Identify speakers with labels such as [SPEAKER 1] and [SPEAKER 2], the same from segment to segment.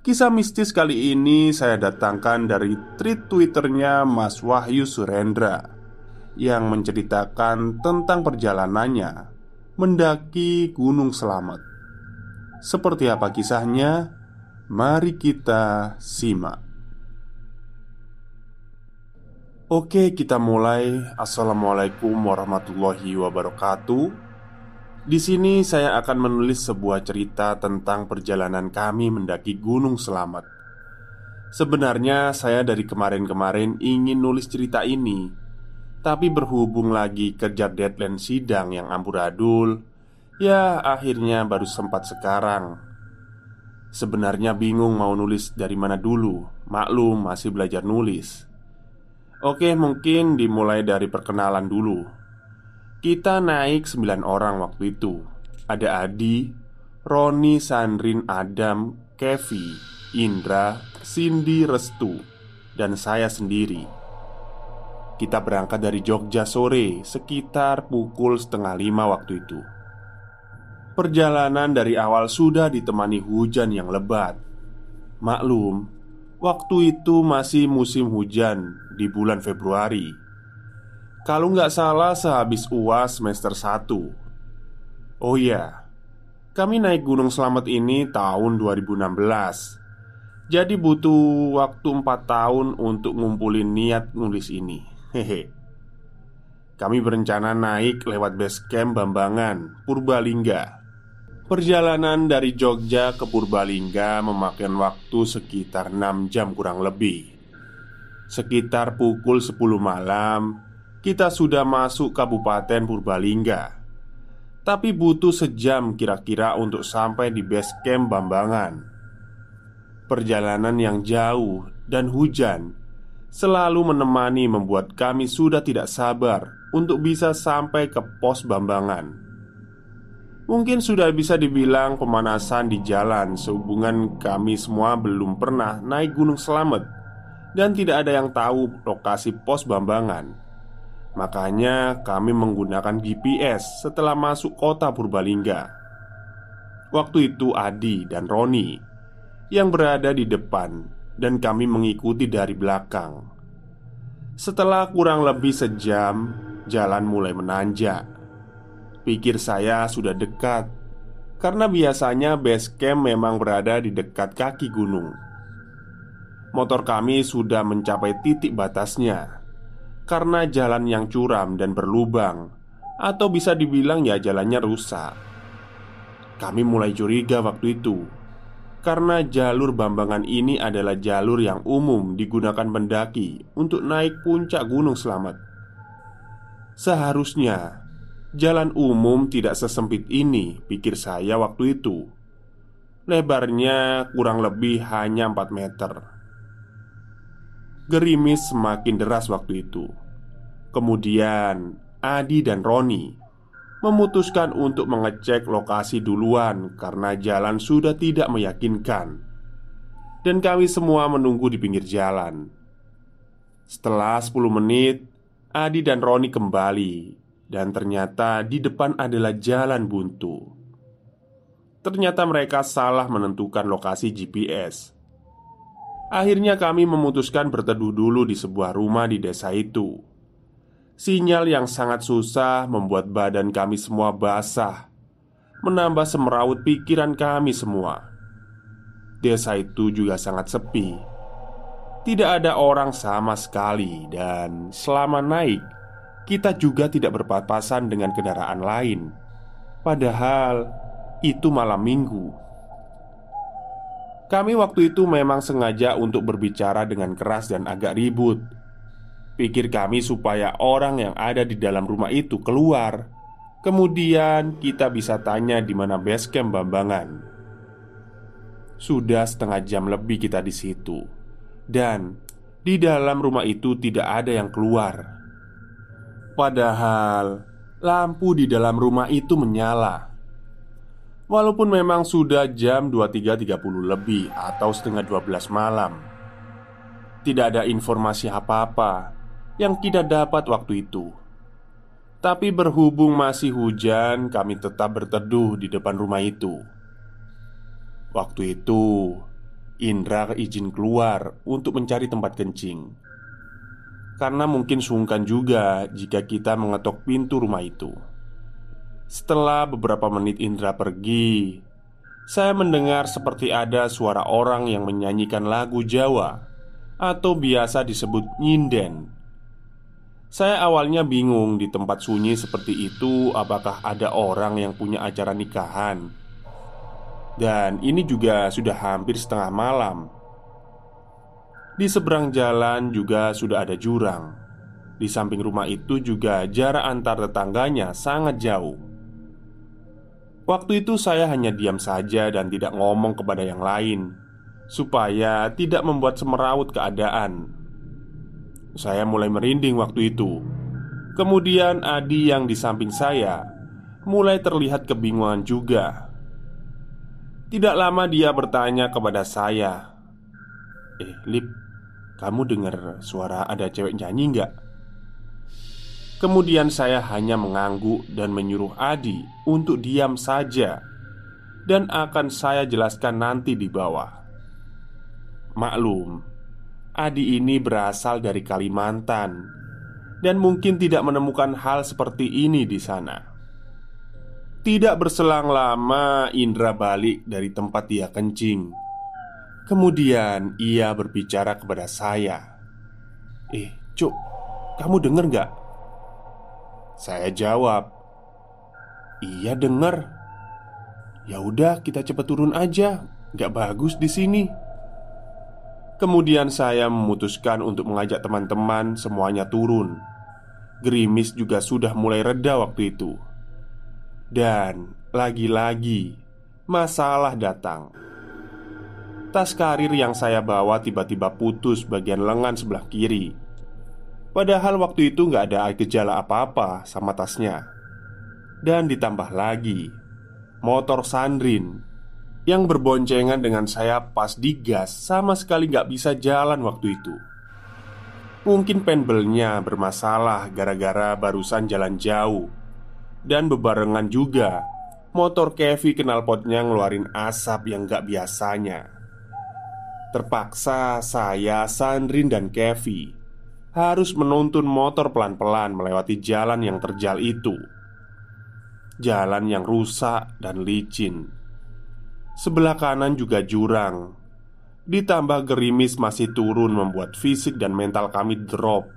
[SPEAKER 1] Kisah mistis kali ini saya datangkan dari tweet twitternya Mas Wahyu Surendra Yang menceritakan tentang perjalanannya Mendaki Gunung Selamat Seperti apa kisahnya? Mari kita simak. Oke kita mulai. Assalamualaikum warahmatullahi wabarakatuh di sini saya akan menulis sebuah cerita tentang perjalanan kami mendaki Gunung Selamat. Sebenarnya saya dari kemarin-kemarin ingin nulis cerita ini, tapi berhubung lagi kerja deadline sidang yang amburadul, ya akhirnya baru sempat sekarang. Sebenarnya bingung mau nulis dari mana dulu, maklum masih belajar nulis. Oke, mungkin dimulai dari perkenalan dulu. Kita naik 9 orang waktu itu. Ada Adi, Roni, Sandrin, Adam, Kevi, Indra, Cindy, Restu Dan saya sendiri. Kita berangkat dari Jogja sore Sekitar pukul setengah lima waktu itu. Perjalanan dari awal sudah ditemani hujan yang lebat. Maklum, waktu itu masih musim hujan di bulan Februari kalau nggak salah sehabis UAS semester 1 Oh iya Kami naik Gunung Selamat ini tahun 2016 Jadi butuh waktu 4 tahun untuk ngumpulin niat nulis ini. Hehe. Kami berencana naik lewat base camp Bambangan, Purbalingga. Perjalanan dari Jogja ke Purbalingga memakan waktu sekitar 6 jam kurang lebih. Sekitar pukul 10 malam kita sudah masuk Kabupaten Purbalingga. Tapi butuh sejam kira-kira untuk sampai di base camp Bambangan. Perjalanan yang jauh dan hujan selalu menemani membuat kami sudah tidak sabar untuk bisa sampai ke pos Bambangan. Mungkin sudah bisa dibilang pemanasan di jalan sehubungan kami semua belum pernah naik Gunung Selamet dan tidak ada yang tahu lokasi pos Bambangan. Makanya kami menggunakan GPS setelah masuk kota Purbalingga. Waktu itu Adi dan Roni Yang berada di depan Dan kami mengikuti dari belakang. Setelah kurang lebih sejam Jalan mulai menanjak. Pikir saya sudah dekat Karena biasanya base camp memang berada di dekat kaki gunung. Motor kami sudah mencapai titik batasnya karena jalan yang curam dan berlubang, atau bisa dibilang ya jalannya rusak. Kami mulai curiga waktu itu karena jalur Bambangan ini adalah jalur yang umum digunakan pendaki untuk naik puncak Gunung Selamat. Seharusnya jalan umum tidak sesempit ini, pikir saya waktu itu. Lebarnya kurang lebih hanya 4 meter. Gerimis semakin deras waktu itu. Kemudian Adi dan Roni memutuskan untuk mengecek lokasi duluan karena jalan sudah tidak meyakinkan. Dan kami semua menunggu di pinggir jalan. Setelah 10 menit, Adi dan Roni kembali dan ternyata di depan adalah jalan buntu. Ternyata mereka salah menentukan lokasi GPS. Akhirnya kami memutuskan berteduh dulu di sebuah rumah di desa itu. Sinyal yang sangat susah membuat badan kami semua basah Menambah semeraut pikiran kami semua. Desa itu juga sangat sepi. Tidak ada orang sama sekali Dan selama naik Kita juga tidak berpapasan dengan kendaraan lain. Padahal itu malam minggu Kami waktu itu memang sengaja untuk berbicara dengan keras dan agak ribut. Pikir kami supaya orang yang ada di dalam rumah itu keluar. Kemudian kita bisa tanya di mana base camp Bambangan. Sudah setengah jam lebih kita di situ. Dan di dalam rumah itu tidak ada yang keluar. Padahal lampu di dalam rumah itu menyala Walaupun memang sudah jam 23.30 lebih atau setengah 12 malam Tidak ada informasi apa-apa yang kita dapat waktu itu. Tapi berhubung masih hujan, kami tetap berteduh di depan rumah itu. Waktu itu, Indra izin keluar untuk mencari tempat kencing. Karena mungkin sungkan juga jika kita mengetok pintu rumah itu. Setelah beberapa menit Indra pergi, saya mendengar seperti ada suara orang yang menyanyikan lagu Jawa atau biasa disebut nyinden saya awalnya bingung di tempat sunyi seperti itu, apakah ada orang yang punya acara nikahan, dan ini juga sudah hampir setengah malam. Di seberang jalan juga sudah ada jurang. Di samping rumah itu juga jarak antar tetangganya sangat jauh. Waktu itu saya hanya diam saja dan tidak ngomong kepada yang lain, supaya tidak membuat semeraut keadaan saya mulai merinding waktu itu. Kemudian Adi yang di samping saya mulai terlihat kebingungan juga. Tidak lama dia bertanya kepada saya, "Eh, Lip, kamu dengar suara ada cewek nyanyi nggak?" Kemudian saya hanya mengangguk dan menyuruh Adi untuk diam saja dan akan saya jelaskan nanti di bawah. Maklum, Adi ini berasal dari Kalimantan dan mungkin tidak menemukan hal seperti ini di sana. Tidak berselang lama, Indra balik dari tempat dia kencing. Kemudian ia berbicara kepada saya, "Eh, Cuk, kamu denger gak?" Saya jawab, "Iya denger." Ya udah, kita cepet turun aja. Gak bagus di sini. Kemudian saya memutuskan untuk mengajak teman-teman semuanya turun. Gerimis juga sudah mulai reda waktu itu. Dan lagi-lagi masalah datang. Tas karir yang saya bawa tiba-tiba putus bagian lengan sebelah kiri. Padahal waktu itu nggak ada gejala apa-apa sama tasnya. Dan ditambah lagi, motor Sandrin yang berboncengan dengan saya pas digas sama sekali nggak bisa jalan waktu itu. Mungkin penbelnya bermasalah gara-gara barusan jalan jauh dan bebarengan juga motor Kevi knalpotnya ngeluarin asap yang gak biasanya. Terpaksa saya, Sandrin, dan Kevi harus menuntun motor pelan-pelan melewati jalan yang terjal itu. Jalan yang rusak dan licin. Sebelah kanan juga jurang. Ditambah gerimis masih turun membuat fisik dan mental kami drop.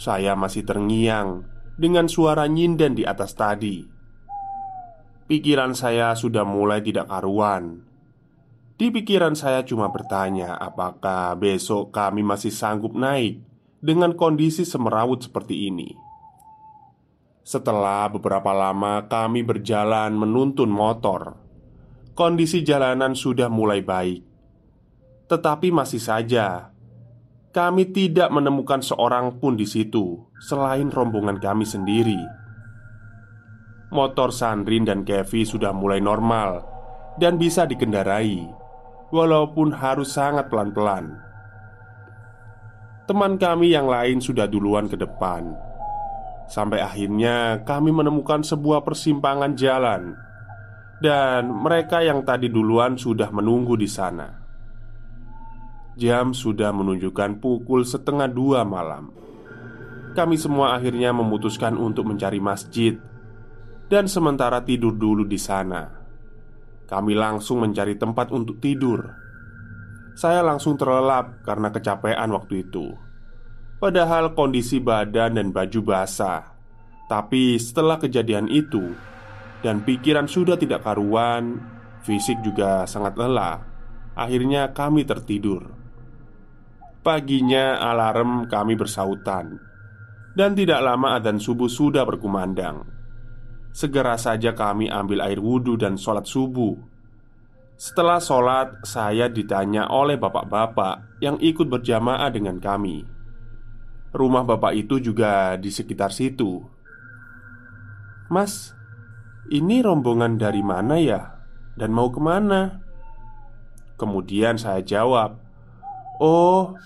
[SPEAKER 1] Saya masih terngiang dengan suara nyinden di atas tadi. Pikiran saya sudah mulai tidak karuan Di pikiran saya cuma bertanya apakah besok kami masih sanggup naik Dengan kondisi semeraut seperti ini setelah beberapa lama kami berjalan menuntun motor kondisi jalanan sudah mulai baik. Tetapi masih saja kami tidak menemukan seorang pun di situ selain rombongan kami sendiri. Motor Sandrin dan Kevi sudah mulai normal dan bisa dikendarai, walaupun harus sangat pelan-pelan. Teman kami yang lain sudah duluan ke depan. Sampai akhirnya kami menemukan sebuah persimpangan jalan dan mereka yang tadi duluan sudah menunggu di sana. Jam sudah menunjukkan pukul setengah dua malam. Kami semua akhirnya memutuskan untuk mencari masjid dan sementara tidur dulu di sana. Kami langsung mencari tempat untuk tidur. Saya langsung terlelap karena kecapean waktu itu. Padahal kondisi badan dan baju basah. Tapi setelah kejadian itu dan pikiran sudah tidak karuan, fisik juga sangat lelah. Akhirnya kami tertidur. Paginya alarm kami bersautan Dan tidak lama adzan subuh sudah berkumandang Segera saja kami ambil air wudhu dan sholat subuh. Setelah sholat, saya ditanya oleh bapak-bapak yang ikut berjamaah dengan kami. Rumah bapak itu juga di sekitar situ. Mas, ini rombongan dari mana ya? Dan mau ke mana? Kemudian saya jawab Oh,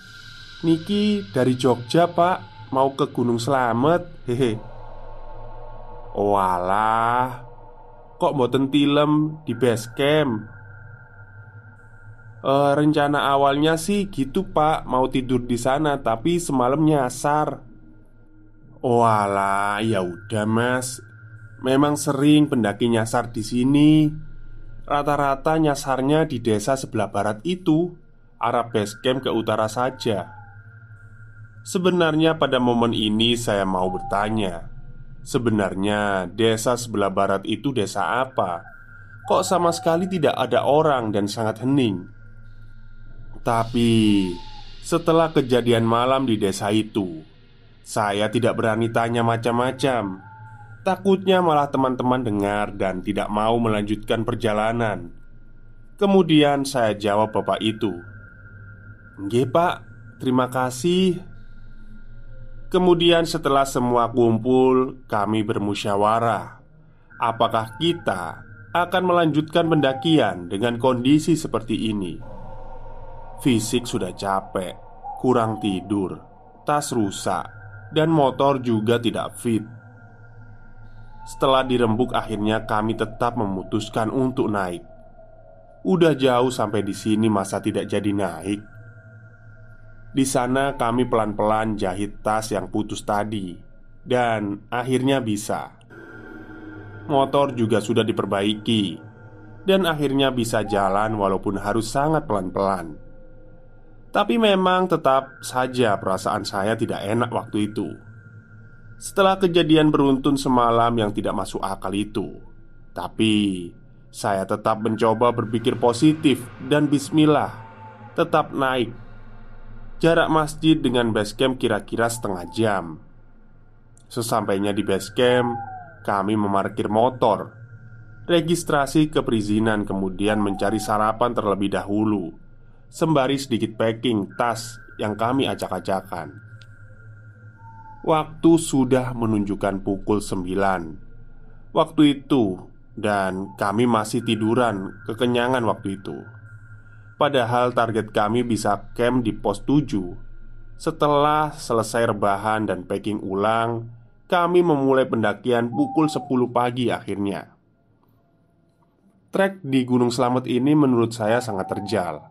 [SPEAKER 1] Niki dari Jogja pak. Mau ke Gunung Slamet. Hehe Walah Kok mau tilem di base camp? E, Rencana awalnya sih gitu pak. Mau tidur di sana Tapi semalam nyasar Walah ya udah mas. Memang sering pendaki nyasar di sini. Rata-rata nyasarnya di desa sebelah barat itu arah base camp ke utara saja. Sebenarnya pada momen ini saya mau bertanya Sebenarnya desa sebelah barat itu desa apa? Kok sama sekali tidak ada orang dan sangat hening. Tapi setelah kejadian malam di desa itu Saya tidak berani tanya macam-macam. Takutnya malah teman-teman dengar dan tidak mau melanjutkan perjalanan. Kemudian saya jawab bapak itu Nggih pak, terima kasih Kemudian setelah semua kumpul Kami bermusyawarah. Apakah kita akan melanjutkan pendakian dengan kondisi seperti ini? Fisik sudah capek Kurang tidur Tas rusak Dan motor juga tidak fit. Setelah dirembuk akhirnya kami tetap memutuskan untuk naik. Udah jauh sampai di sini masa tidak jadi naik di sana kami pelan-pelan jahit tas yang putus tadi Dan akhirnya bisa. Motor juga sudah diperbaiki Dan akhirnya bisa jalan walaupun harus sangat pelan-pelan. Tapi memang tetap saja perasaan saya tidak enak waktu itu. Setelah kejadian beruntun semalam yang tidak masuk akal itu Tapi saya tetap mencoba berpikir positif dan bismillah Tetap naik Jarak masjid dengan base camp kira-kira setengah jam. Sesampainya di base camp Kami memarkir motor. Registrasi ke perizinan Kemudian mencari sarapan terlebih dahulu. Sembari sedikit packing tas yang kami acak-acakan. Waktu sudah menunjukkan pukul 9 Waktu itu Dan kami masih tiduran Kekenyangan waktu itu Padahal target kami bisa camp di pos 7 Setelah selesai rebahan dan packing ulang Kami memulai pendakian pukul 10 pagi akhirnya. Trek di Gunung Slamet ini menurut saya sangat terjal.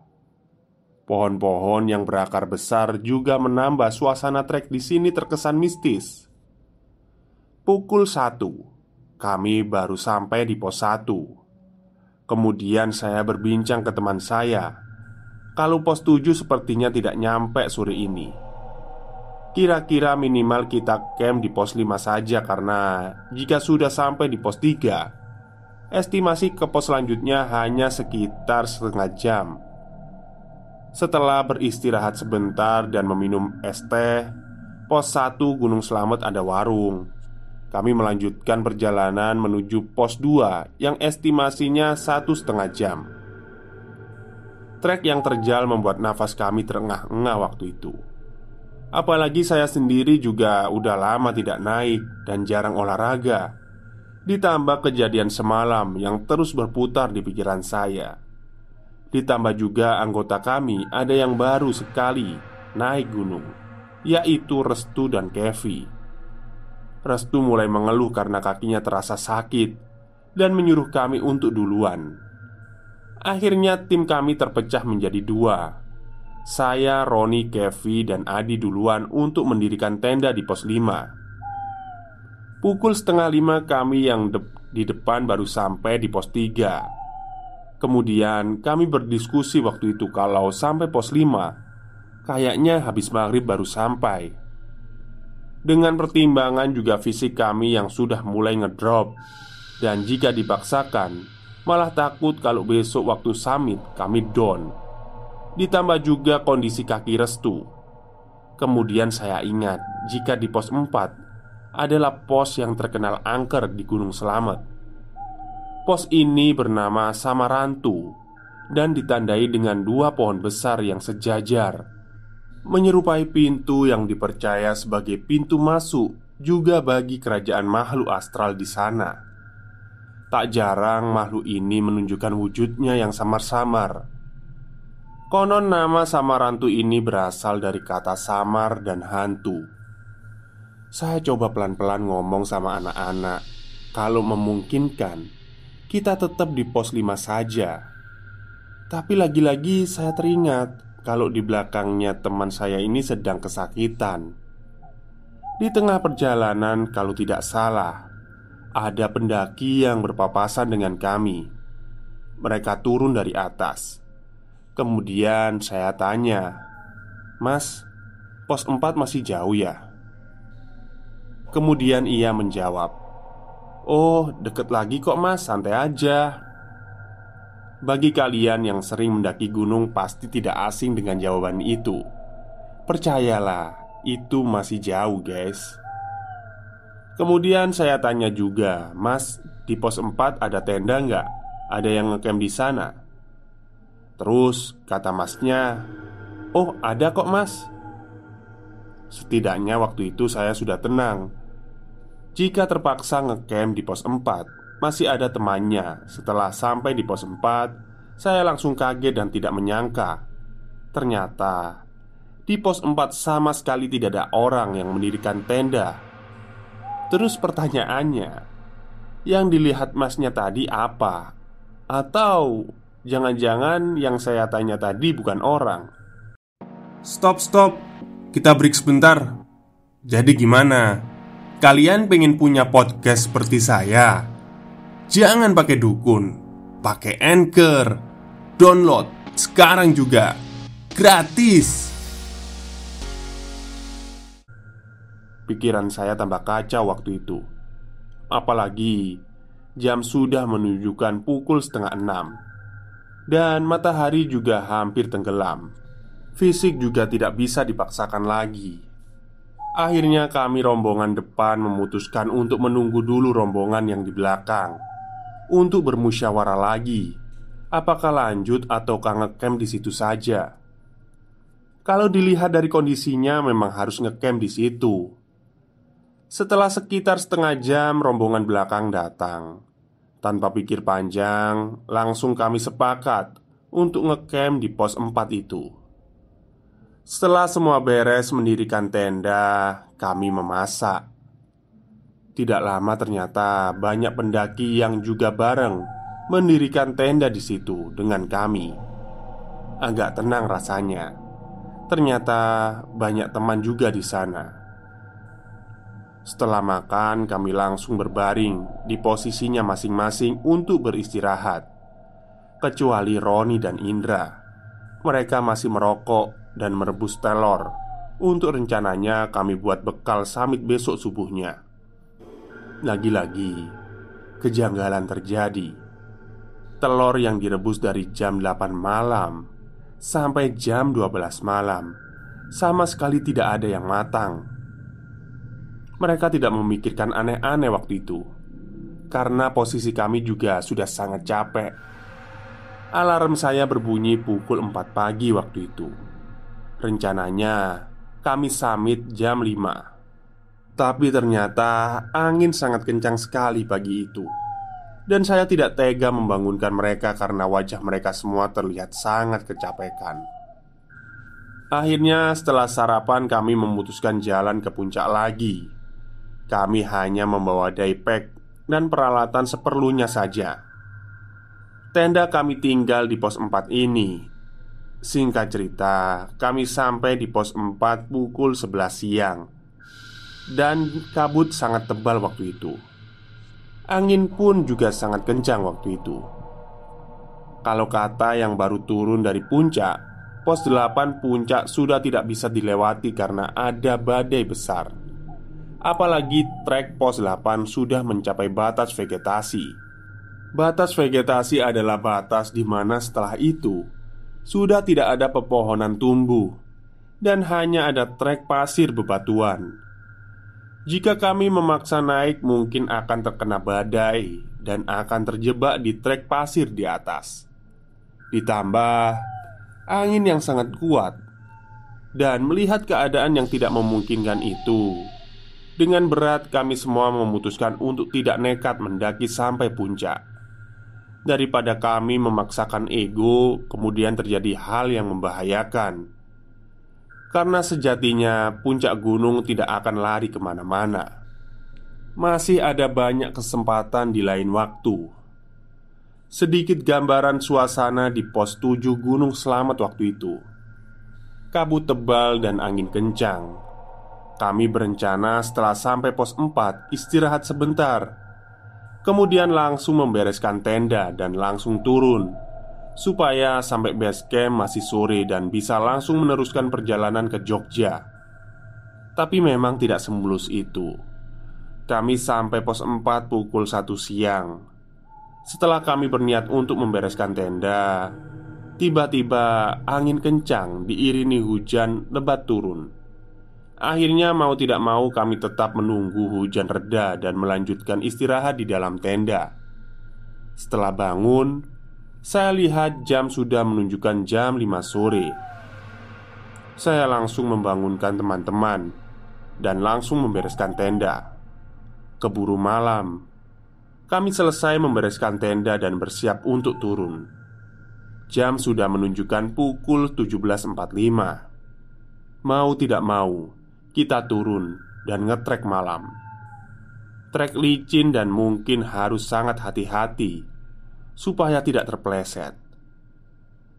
[SPEAKER 1] Pohon-pohon yang berakar besar juga menambah suasana trek di sini terkesan mistis. Pukul 1 Kami baru sampai di pos 1 Kemudian saya berbincang ke teman saya. Kalau pos 7 sepertinya tidak nyampe sore ini. Kira-kira minimal kita camp di pos 5 saja Karena jika sudah sampai di pos 3 Estimasi ke pos selanjutnya hanya sekitar setengah jam. Setelah beristirahat sebentar dan meminum es teh Pos 1 Gunung Slamet ada warung kami melanjutkan perjalanan menuju pos 2 yang estimasinya satu setengah jam. Trek yang terjal membuat nafas kami terengah-engah waktu itu. Apalagi saya sendiri juga udah lama tidak naik dan jarang olahraga. Ditambah kejadian semalam yang terus berputar di pikiran saya Ditambah juga anggota kami ada yang baru sekali naik gunung Yaitu Restu dan Kevi Restu mulai mengeluh karena kakinya terasa sakit Dan menyuruh kami untuk duluan. Akhirnya tim kami terpecah menjadi dua. Saya, Roni, Kevi, dan Adi duluan untuk mendirikan tenda di pos 5 Pukul setengah lima kami yang de di depan baru sampai di pos tiga. Kemudian kami berdiskusi waktu itu kalau sampai pos lima. Kayaknya habis maghrib baru sampai Dengan pertimbangan juga fisik kami yang sudah mulai ngedrop. Dan jika dipaksakan Malah takut kalau besok waktu summit kami down. Ditambah juga kondisi kaki restu. Kemudian saya ingat Jika di pos 4 adalah pos yang terkenal angker di Gunung Selamet. Pos ini bernama Samarantu dan ditandai dengan dua pohon besar yang sejajar, menyerupai pintu yang dipercaya sebagai pintu masuk juga bagi kerajaan makhluk astral di sana. Tak jarang makhluk ini menunjukkan wujudnya yang samar-samar. Konon nama Samarantu ini berasal dari kata samar dan hantu saya coba pelan-pelan ngomong sama anak-anak Kalau memungkinkan Kita tetap di pos 5 saja Tapi lagi-lagi saya teringat Kalau di belakangnya teman saya ini sedang kesakitan. Di tengah perjalanan kalau tidak salah Ada pendaki yang berpapasan dengan kami. Mereka turun dari atas. Kemudian saya tanya Mas, pos 4 masih jauh ya? Kemudian ia menjawab Oh deket lagi kok mas. Santai aja Bagi kalian yang sering mendaki gunung pasti tidak asing dengan jawaban itu Percayalah itu masih jauh guys Kemudian saya tanya juga Mas di pos 4 ada tenda nggak? Ada yang ngecamp di sana? Terus kata masnya Oh ada kok mas Setidaknya waktu itu saya sudah tenang jika terpaksa ngecamp di pos 4 Masih ada temannya Setelah sampai di pos 4 Saya langsung kaget dan tidak menyangka Ternyata Di pos 4 sama sekali tidak ada orang yang mendirikan tenda Terus pertanyaannya Yang dilihat masnya tadi apa? Atau Jangan-jangan yang saya tanya tadi bukan orang
[SPEAKER 2] Stop, stop Kita break sebentar Jadi gimana? Kalian pengen punya podcast seperti saya? Jangan pakai dukun, pakai anchor, download sekarang juga gratis.
[SPEAKER 1] Pikiran saya tambah kacau waktu itu. Apalagi jam sudah menunjukkan pukul setengah enam, dan matahari juga hampir tenggelam. Fisik juga tidak bisa dipaksakan lagi. Akhirnya kami rombongan depan memutuskan untuk menunggu dulu rombongan yang di belakang Untuk bermusyawarah lagi. Apakah lanjut atau ngecamp di situ saja? Kalau dilihat dari kondisinya memang harus ngecamp di situ. Setelah sekitar setengah jam rombongan belakang datang. Tanpa pikir panjang Langsung kami sepakat Untuk ngecamp di pos 4 itu. Setelah semua beres mendirikan tenda, kami memasak. Tidak lama ternyata banyak pendaki yang juga bareng mendirikan tenda di situ dengan kami. Agak tenang rasanya. Ternyata banyak teman juga di sana. Setelah makan, kami langsung berbaring di posisinya masing-masing untuk beristirahat. Kecuali Roni dan Indra, mereka masih merokok dan merebus telur Untuk rencananya kami buat bekal samit besok subuhnya Lagi-lagi. Kejanggalan terjadi. Telur yang direbus dari jam 8 malam Sampai jam 12 malam. Sama sekali tidak ada yang matang. Mereka tidak memikirkan aneh-aneh waktu itu. Karena posisi kami juga sudah sangat capek. Alarm saya berbunyi pukul 4 pagi waktu itu. Rencananya kami summit jam 5 Tapi ternyata angin sangat kencang sekali pagi itu. Dan saya tidak tega membangunkan mereka karena wajah mereka semua terlihat sangat kecapekan. Akhirnya setelah sarapan kami memutuskan jalan ke puncak lagi. Kami hanya membawa daypack dan peralatan seperlunya saja. Tenda kami tinggal di pos 4 ini. Singkat cerita, kami sampai di pos 4 pukul 11 siang Dan kabut sangat tebal waktu itu. Angin pun juga sangat kencang waktu itu. Kalau kata yang baru turun dari puncak Pos 8 puncak sudah tidak bisa dilewati karena ada badai besar. Apalagi trek pos 8 sudah mencapai batas vegetasi. Batas vegetasi adalah batas di mana setelah itu Sudah tidak ada pepohonan tumbuh Dan hanya ada trek pasir bebatuan Jika kami memaksa naik mungkin akan terkena badai Dan akan terjebak di trek pasir di atas. Ditambah Angin yang sangat kuat Dan melihat keadaan yang tidak memungkinkan itu. Dengan berat kami semua memutuskan untuk tidak nekat mendaki sampai puncak. Daripada kami memaksakan ego Kemudian terjadi hal yang membahayakan Karena sejatinya puncak gunung tidak akan lari ke mana-mana. Masih ada banyak kesempatan di lain waktu. Sedikit gambaran suasana di pos 7 Gunung Selamat waktu itu. Kabut tebal dan angin kencang. Kami berencana setelah sampai pos 4 istirahat sebentar. Kemudian langsung membereskan tenda dan langsung turun Supaya sampai base camp masih sore dan bisa langsung meneruskan perjalanan ke Jogja. Tapi memang tidak semulus itu. Kami sampai pos 4 pukul 1 siang. Setelah kami berniat untuk membereskan tenda Tiba-tiba angin kencang diiringi hujan lebat turun. Akhirnya mau tidak mau kami tetap menunggu hujan reda dan melanjutkan istirahat di dalam tenda. Setelah bangun Saya lihat jam sudah menunjukkan jam 5 sore. Saya langsung membangunkan teman-teman Dan langsung membereskan tenda. Keburu malam Kami selesai membereskan tenda dan bersiap untuk turun. Jam sudah menunjukkan pukul 17.45 Mau tidak mau kita turun dan ngetrek malam. Trek licin dan mungkin harus sangat hati-hati supaya tidak terpleset.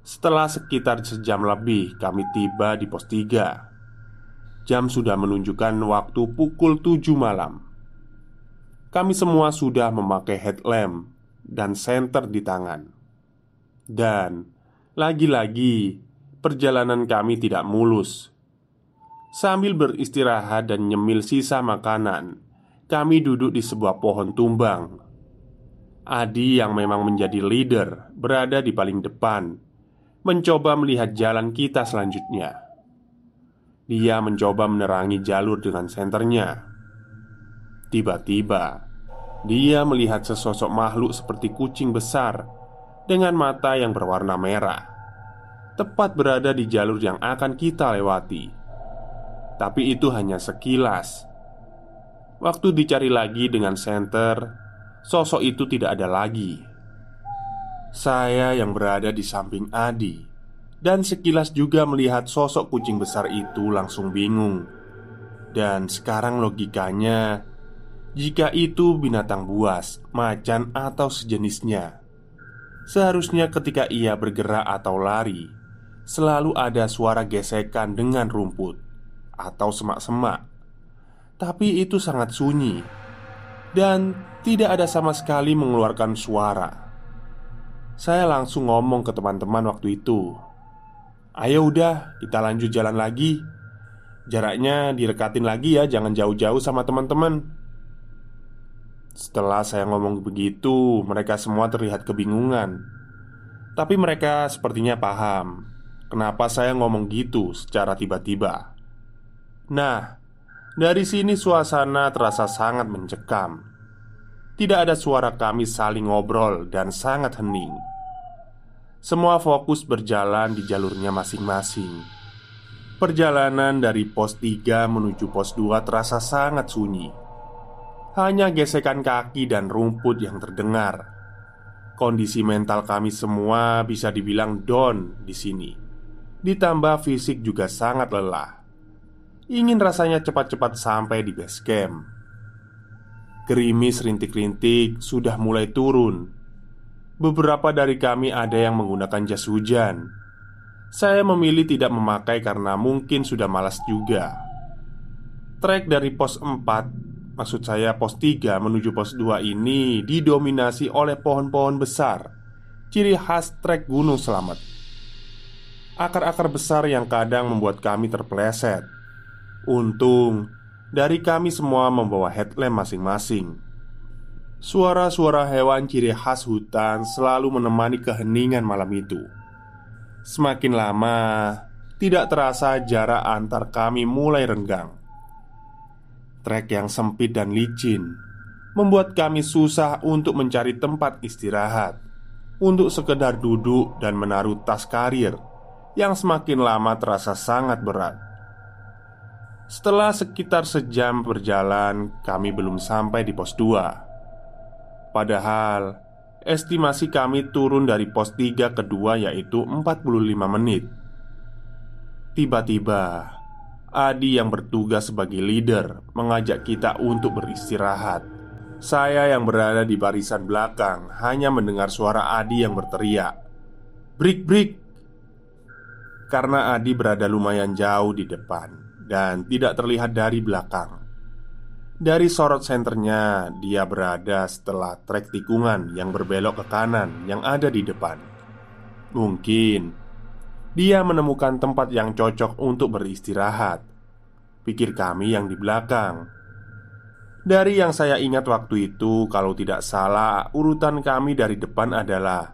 [SPEAKER 1] Setelah sekitar sejam lebih kami tiba di pos 3 Jam sudah menunjukkan waktu pukul 7 malam Kami semua sudah memakai headlamp dan senter di tangan Dan lagi-lagi perjalanan kami tidak mulus Sambil beristirahat dan nyemil sisa makanan, kami duduk di sebuah pohon tumbang. Adi yang memang menjadi leader berada di paling depan, mencoba melihat jalan kita selanjutnya. Dia mencoba menerangi jalur dengan senternya. Tiba-tiba, dia melihat sesosok makhluk seperti kucing besar dengan mata yang berwarna merah, tepat berada di jalur yang akan kita lewati. Tapi itu hanya sekilas Waktu dicari lagi dengan senter Sosok itu tidak ada lagi. Saya yang berada di samping Adi. Dan sekilas juga melihat sosok kucing besar itu langsung bingung. Dan sekarang logikanya Jika itu binatang buas, macan atau sejenisnya Seharusnya ketika ia bergerak atau lari Selalu ada suara gesekan dengan rumput atau semak-semak, tapi itu sangat sunyi. Dan tidak ada sama sekali mengeluarkan suara. Saya langsung ngomong ke teman-teman waktu itu, "Ayo, udah, kita lanjut jalan lagi. Jaraknya direkatin lagi ya, jangan jauh-jauh sama teman-teman." Setelah saya ngomong begitu, mereka semua terlihat kebingungan. Tapi mereka sepertinya paham kenapa saya ngomong gitu secara tiba-tiba. Nah, dari sini suasana terasa sangat mencekam. Tidak ada suara kami saling ngobrol dan sangat hening. Semua fokus berjalan di jalurnya masing-masing. Perjalanan dari pos 3 menuju pos 2 terasa sangat sunyi Hanya gesekan kaki dan rumput yang terdengar Kondisi mental kami semua bisa dibilang down di sini. Ditambah fisik juga sangat lelah Ingin rasanya cepat-cepat sampai di base camp Gerimis rintik-rintik sudah mulai turun. Beberapa dari kami ada yang menggunakan jas hujan. Saya memilih tidak memakai karena mungkin sudah malas juga. Trek dari pos 4 Maksud saya pos 3 menuju pos 2 ini Didominasi oleh pohon-pohon besar. Ciri khas trek gunung selamat Akar-akar besar yang kadang membuat kami terpleset Untung Dari kami semua membawa headlamp masing-masing Suara-suara hewan ciri khas hutan selalu menemani keheningan malam itu Semakin lama, tidak terasa jarak antar kami mulai renggang. Trek yang sempit dan licin membuat kami susah untuk mencari tempat istirahat, untuk sekedar duduk dan menaruh tas karir yang semakin lama terasa sangat berat. Setelah sekitar sejam berjalan, kami belum sampai di pos 2. Padahal Estimasi kami turun dari pos 3 kedua yaitu 45 menit. Tiba-tiba Adi yang bertugas sebagai leader mengajak kita untuk beristirahat. Saya yang berada di barisan belakang hanya mendengar suara Adi yang berteriak break Karena Adi berada lumayan jauh di depan Dan tidak terlihat dari belakang dari sorot senternya, dia berada setelah trek tikungan yang berbelok ke kanan yang ada di depan. Mungkin dia menemukan tempat yang cocok untuk beristirahat. Pikir kami yang di belakang. Dari yang saya ingat waktu itu, kalau tidak salah, urutan kami dari depan adalah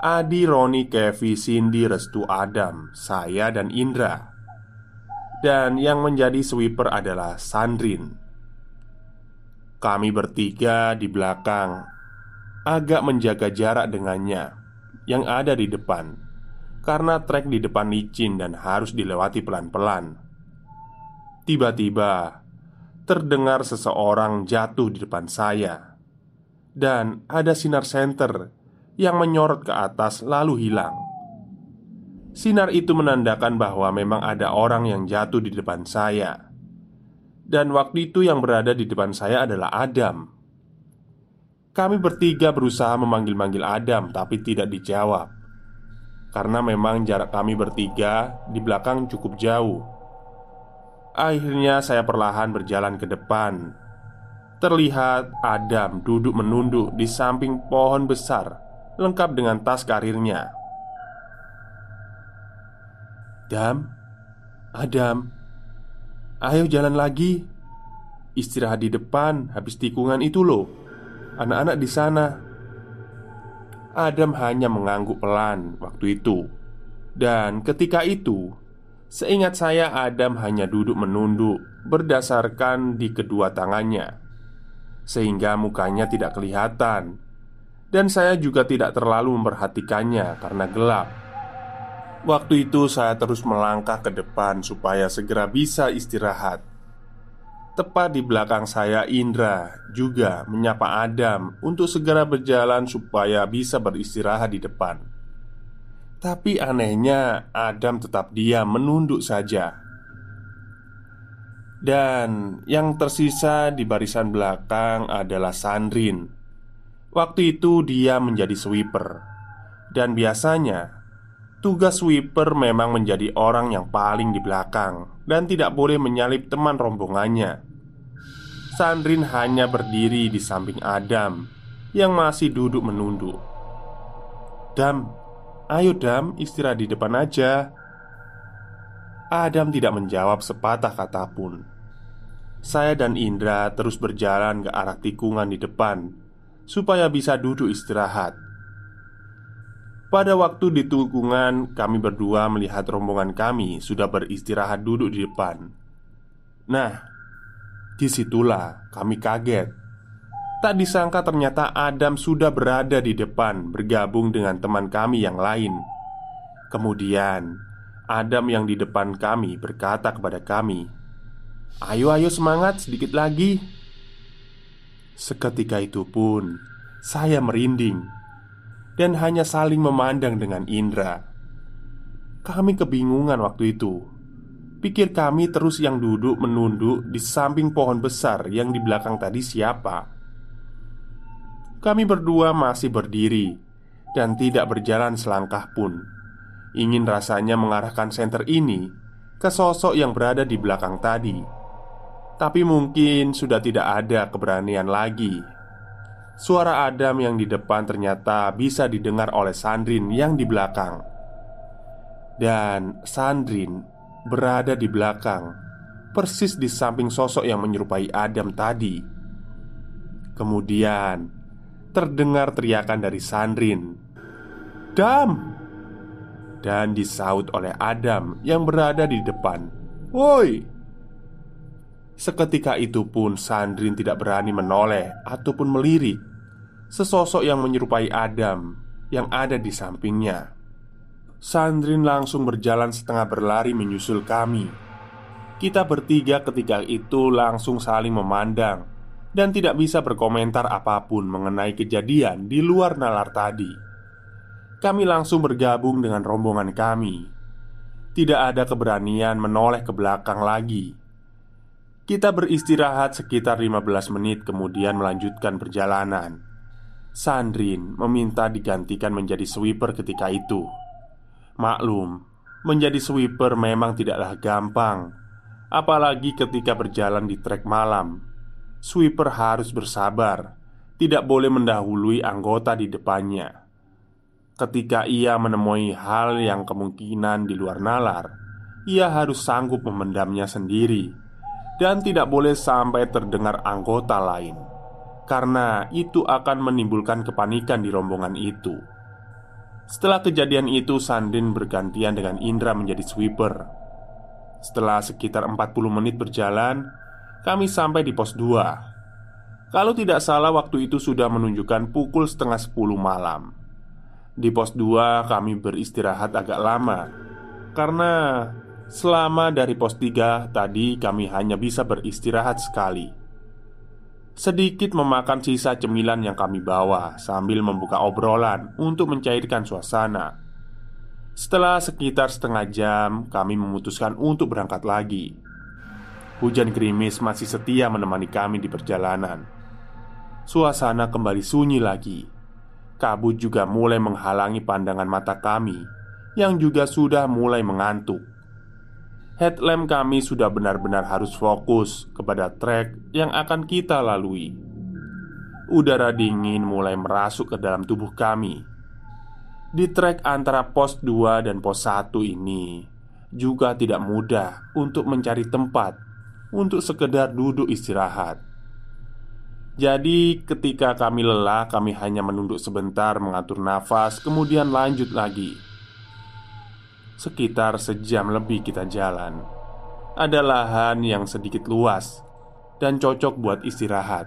[SPEAKER 1] Adi, Roni, Kevi, Cindy, Restu, Adam, saya, dan Indra. Dan yang menjadi sweeper adalah Sandrin. Kami bertiga di belakang agak menjaga jarak dengannya yang ada di depan karena trek di depan licin dan harus dilewati pelan-pelan. Tiba-tiba terdengar seseorang jatuh di depan saya, dan ada sinar senter yang menyorot ke atas lalu hilang. Sinar itu menandakan bahwa memang ada orang yang jatuh di depan saya. Dan waktu itu yang berada di depan saya adalah Adam. Kami bertiga berusaha memanggil-manggil Adam Tapi tidak dijawab. Karena memang jarak kami bertiga di belakang cukup jauh. Akhirnya saya perlahan berjalan ke depan. Terlihat Adam duduk menunduk di samping pohon besar Lengkap dengan tas karirnya Adam. Adam. Ayo jalan lagi. Istirahat di depan habis tikungan itu loh. Anak-anak di sana. Adam hanya mengangguk pelan waktu itu. Dan ketika itu Seingat saya Adam hanya duduk menunduk Berdasarkan di kedua tangannya Sehingga mukanya tidak kelihatan. Dan saya juga tidak terlalu memperhatikannya karena gelap Waktu itu saya terus melangkah ke depan supaya segera bisa istirahat. Tepat di belakang saya Indra juga menyapa Adam untuk segera berjalan supaya bisa beristirahat di depan. Tapi anehnya Adam tetap diam menunduk saja. Dan yang tersisa di barisan belakang adalah Sandrin. Waktu itu dia menjadi sweeper dan biasanya Tugas sweeper memang menjadi orang yang paling di belakang dan tidak boleh menyalip teman rombongannya. Sandrin hanya berdiri di samping Adam yang masih duduk menunduk. "Dam, ayo Dam, istirahat di depan aja." Adam tidak menjawab sepatah kata pun. Saya dan Indra terus berjalan ke arah tikungan di depan supaya bisa duduk istirahat. Pada waktu di tikungan, kami berdua melihat rombongan kami sudah beristirahat duduk di depan. Nah, di situlah kami kaget. Tak disangka ternyata Adam sudah berada di depan bergabung dengan teman kami yang lain. Kemudian, Adam yang di depan kami berkata kepada kami, "Ayo, ayo, semangat sedikit lagi." Seketika itu pun saya merinding dan hanya saling memandang dengan Indra. Kami kebingungan waktu itu. Pikir kami terus yang duduk menunduk di samping pohon besar yang di belakang tadi siapa. Kami berdua masih berdiri dan tidak berjalan selangkah pun. Ingin rasanya mengarahkan senter ini ke sosok yang berada di belakang tadi. Tapi mungkin sudah tidak ada keberanian lagi. Suara Adam yang di depan ternyata bisa didengar oleh Sandrin yang di belakang. Dan Sandrin berada di belakang, persis di samping sosok yang menyerupai Adam tadi. Kemudian terdengar teriakan dari Sandrin, "Dam!" Dan disaut oleh Adam yang berada di depan, "Woi!" Seketika itu pun Sandrin tidak berani menoleh ataupun melirik Sesosok yang menyerupai Adam yang ada di sampingnya Sandrin langsung berjalan setengah berlari menyusul kami. Kita bertiga ketika itu langsung saling memandang dan tidak bisa berkomentar apa pun mengenai kejadian di luar nalar tadi. Kami langsung bergabung dengan rombongan kami. Tidak ada keberanian menoleh ke belakang lagi. Kita beristirahat sekitar 15 menit kemudian melanjutkan perjalanan. Sandrin meminta digantikan menjadi sweeper ketika itu. Maklum, menjadi sweeper memang tidaklah gampang Apalagi ketika berjalan di trek malam. Sweeper harus bersabar Tidak boleh mendahului anggota di depannya. Ketika ia menemui hal yang kemungkinan di luar nalar Ia harus sanggup memendamnya sendiri Dan tidak boleh sampai terdengar anggota lain Karena itu akan menimbulkan kepanikan di rombongan itu setelah kejadian itu, Sandin bergantian dengan Indra menjadi sweeper. Setelah sekitar 40 menit berjalan, kami sampai di pos 2. Kalau tidak salah waktu itu sudah menunjukkan pukul setengah 10 malam. Di pos 2 kami beristirahat agak lama karena selama dari pos 3 tadi kami hanya bisa beristirahat sekali. Sedikit memakan sisa cemilan yang kami bawa sambil membuka obrolan untuk mencairkan suasana. Setelah sekitar setengah jam, kami memutuskan untuk berangkat lagi. Hujan gerimis masih setia menemani kami di perjalanan. Suasana kembali sunyi lagi. Kabut juga mulai menghalangi pandangan mata kami, yang juga sudah mulai mengantuk. Headlamp kami sudah benar-benar harus fokus kepada trek yang akan kita lalui. Udara dingin mulai merasuk ke dalam tubuh kami. Di trek antara pos 2 dan pos 1 ini juga tidak mudah untuk mencari tempat untuk sekedar duduk istirahat. Jadi, ketika kami lelah, kami hanya menunduk sebentar, mengatur nafas, kemudian lanjut lagi. Sekitar sejam lebih kita jalan. Ada lahan yang sedikit luas Dan cocok buat istirahat.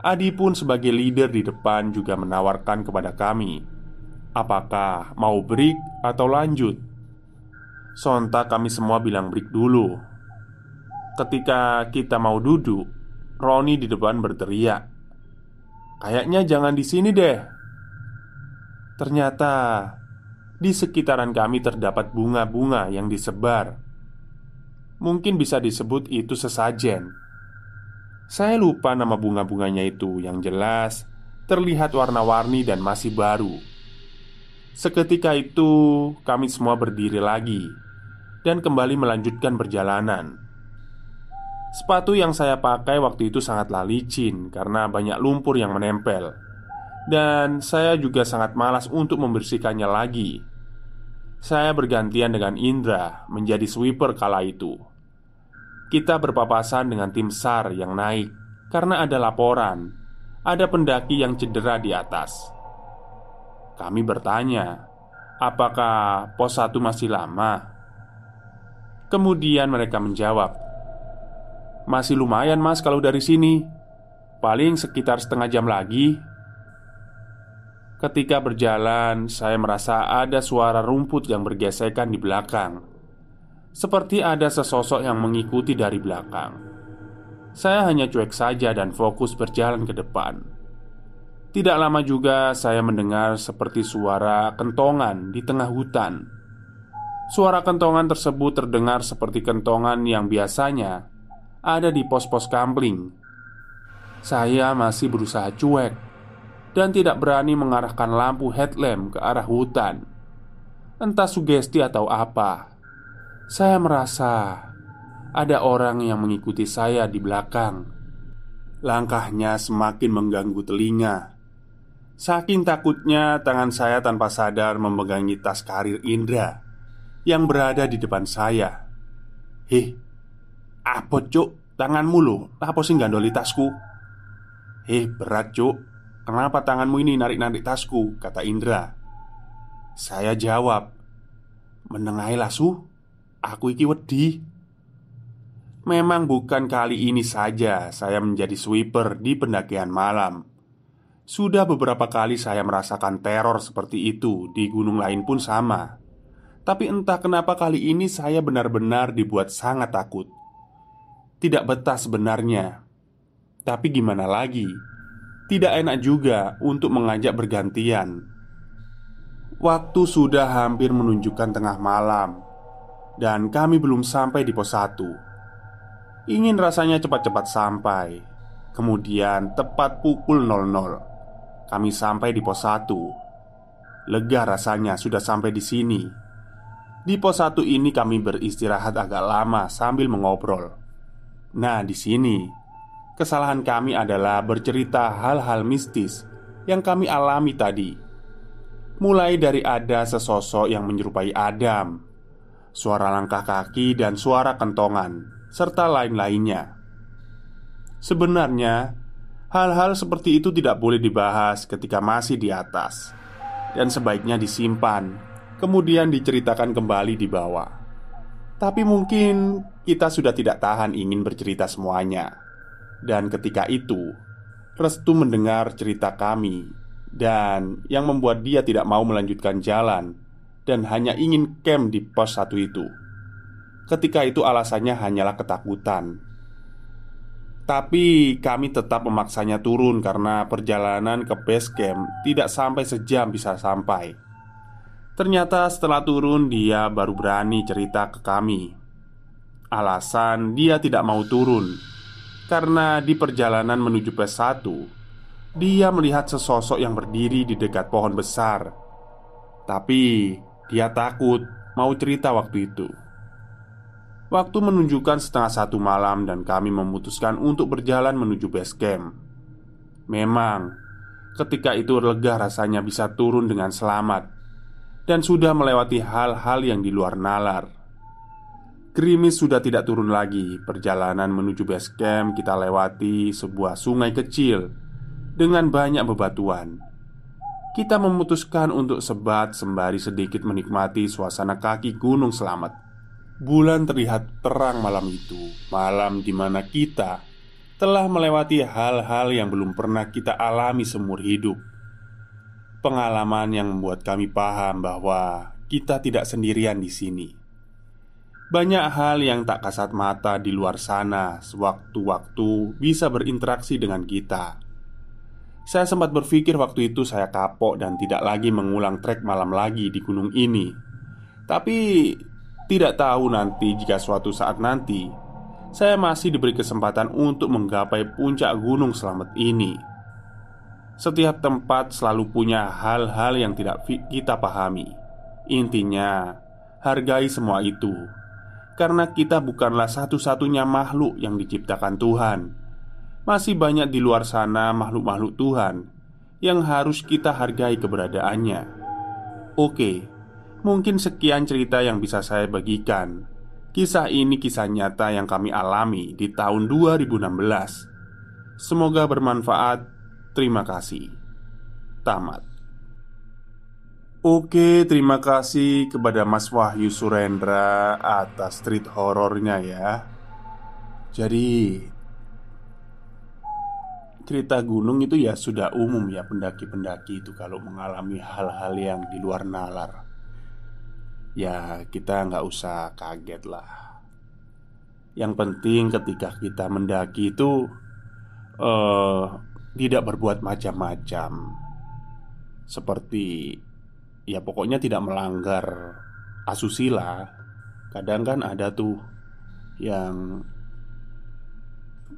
[SPEAKER 1] Adi pun sebagai leader di depan juga menawarkan kepada kami Apakah mau break atau lanjut? Sontak kami semua bilang break dulu. Ketika kita mau duduk Roni di depan berteriak Kayaknya jangan di sini deh. Ternyata di sekitaran kami terdapat bunga-bunga yang disebar. Mungkin bisa disebut itu sesajen. Saya lupa nama bunga-bunganya itu, yang jelas terlihat warna-warni dan masih baru. Seketika itu, kami semua berdiri lagi dan kembali melanjutkan perjalanan. Sepatu yang saya pakai waktu itu sangatlah licin karena banyak lumpur yang menempel, dan saya juga sangat malas untuk membersihkannya lagi. Saya bergantian dengan Indra menjadi sweeper kala itu. Kita berpapasan dengan tim SAR yang naik karena ada laporan ada pendaki yang cedera di atas. Kami bertanya, apakah pos 1 masih lama? Kemudian mereka menjawab, "Masih lumayan, Mas, kalau dari sini. Paling sekitar setengah jam lagi." Ketika berjalan, saya merasa ada suara rumput yang bergesekan di belakang, seperti ada sesosok yang mengikuti dari belakang. Saya hanya cuek saja dan fokus berjalan ke depan. Tidak lama juga saya mendengar seperti suara kentongan di tengah hutan. Suara kentongan tersebut terdengar seperti kentongan yang biasanya ada di pos-pos kampling. Saya masih berusaha cuek dan tidak berani mengarahkan lampu headlamp ke arah hutan. Entah sugesti atau apa, saya merasa ada orang yang mengikuti saya di belakang. Langkahnya semakin mengganggu telinga. Saking takutnya, tangan saya tanpa sadar memegangi tas karir Indra yang berada di depan saya. Heh, apa cuk? Tanganmu lo, apa sih gandoli tasku? Heh, berat cuk Kenapa tanganmu ini narik-narik tasku? Kata Indra. Saya jawab Menengailah su. Aku iki wedi. Memang bukan kali ini saja saya menjadi sweeper di pendakian malam. Sudah beberapa kali saya merasakan teror seperti itu Di gunung lain pun sama. Tapi entah kenapa kali ini saya benar-benar dibuat sangat takut. Tidak betah sebenarnya. Tapi gimana lagi tidak enak juga untuk mengajak bergantian. Waktu sudah hampir menunjukkan tengah malam dan kami belum sampai di pos 1. Ingin rasanya cepat-cepat sampai. Kemudian tepat pukul 00 kami sampai di pos 1. Lega rasanya sudah sampai di sini. Di pos 1 ini kami beristirahat agak lama sambil mengobrol. Nah, di sini Kesalahan kami adalah bercerita hal-hal mistis yang kami alami tadi. Mulai dari ada sesosok yang menyerupai Adam, suara langkah kaki, dan suara kentongan, serta lain-lainnya. Sebenarnya, hal-hal seperti itu tidak boleh dibahas ketika masih di atas, dan sebaiknya disimpan, kemudian diceritakan kembali di bawah. Tapi mungkin kita sudah tidak tahan ingin bercerita semuanya. Dan ketika itu, Restu mendengar cerita kami dan yang membuat dia tidak mau melanjutkan jalan dan hanya ingin camp di pos satu itu. Ketika itu alasannya hanyalah ketakutan. Tapi kami tetap memaksanya turun karena perjalanan ke base camp tidak sampai sejam bisa sampai. Ternyata setelah turun dia baru berani cerita ke kami. Alasan dia tidak mau turun karena di perjalanan menuju pes 1 Dia melihat sesosok yang berdiri di dekat pohon besar. Tapi dia takut mau cerita waktu itu. Waktu menunjukkan setengah satu malam dan kami memutuskan untuk berjalan menuju base camp. Memang ketika itu lega rasanya bisa turun dengan selamat Dan sudah melewati hal-hal yang di luar nalar Gerimis sudah tidak turun lagi. Perjalanan menuju base camp kita lewati sebuah sungai kecil dengan banyak bebatuan. Kita memutuskan untuk sebat sembari sedikit menikmati suasana kaki Gunung Selamat. Bulan terlihat terang malam itu, malam di mana kita telah melewati hal-hal yang belum pernah kita alami seumur hidup. Pengalaman yang membuat kami paham bahwa kita tidak sendirian di sini. Banyak hal yang tak kasat mata di luar sana Sewaktu-waktu bisa berinteraksi dengan kita. Saya sempat berpikir waktu itu saya kapok dan tidak lagi mengulang trek malam lagi di gunung ini. Tapi tidak tahu nanti jika suatu saat nanti Saya masih diberi kesempatan untuk menggapai puncak gunung selamat ini. Setiap tempat selalu punya hal-hal yang tidak kita pahami. Intinya, hargai semua itu karena kita bukanlah satu-satunya makhluk yang diciptakan Tuhan. Masih banyak di luar sana makhluk-makhluk Tuhan yang harus kita hargai keberadaannya. Oke, mungkin sekian cerita yang bisa saya bagikan. Kisah ini kisah nyata yang kami alami di tahun 2016. Semoga bermanfaat. Terima kasih. Tamat. Oke, terima kasih kepada Mas Wahyu Surendra atas street horornya ya. Jadi cerita gunung itu ya sudah umum ya pendaki-pendaki itu kalau mengalami hal-hal yang di luar nalar. Ya kita nggak usah kaget lah. Yang penting ketika kita mendaki itu uh, Tidak berbuat macam-macam. Seperti Ya pokoknya tidak melanggar asusila. Kadang kan ada tuh Yang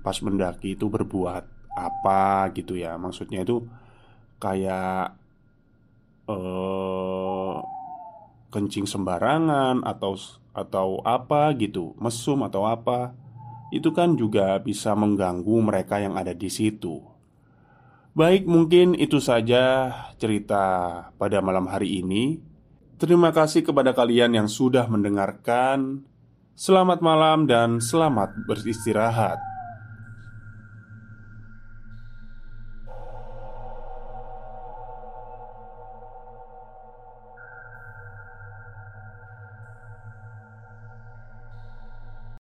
[SPEAKER 1] Pas mendaki itu berbuat apa gitu ya. Maksudnya itu kayak eh kencing sembarangan atau atau apa gitu. Mesum atau apa. Itu kan juga bisa mengganggu mereka yang ada di situ. Baik, mungkin itu saja cerita pada malam hari ini. Terima kasih kepada kalian yang sudah mendengarkan. Selamat malam dan selamat beristirahat.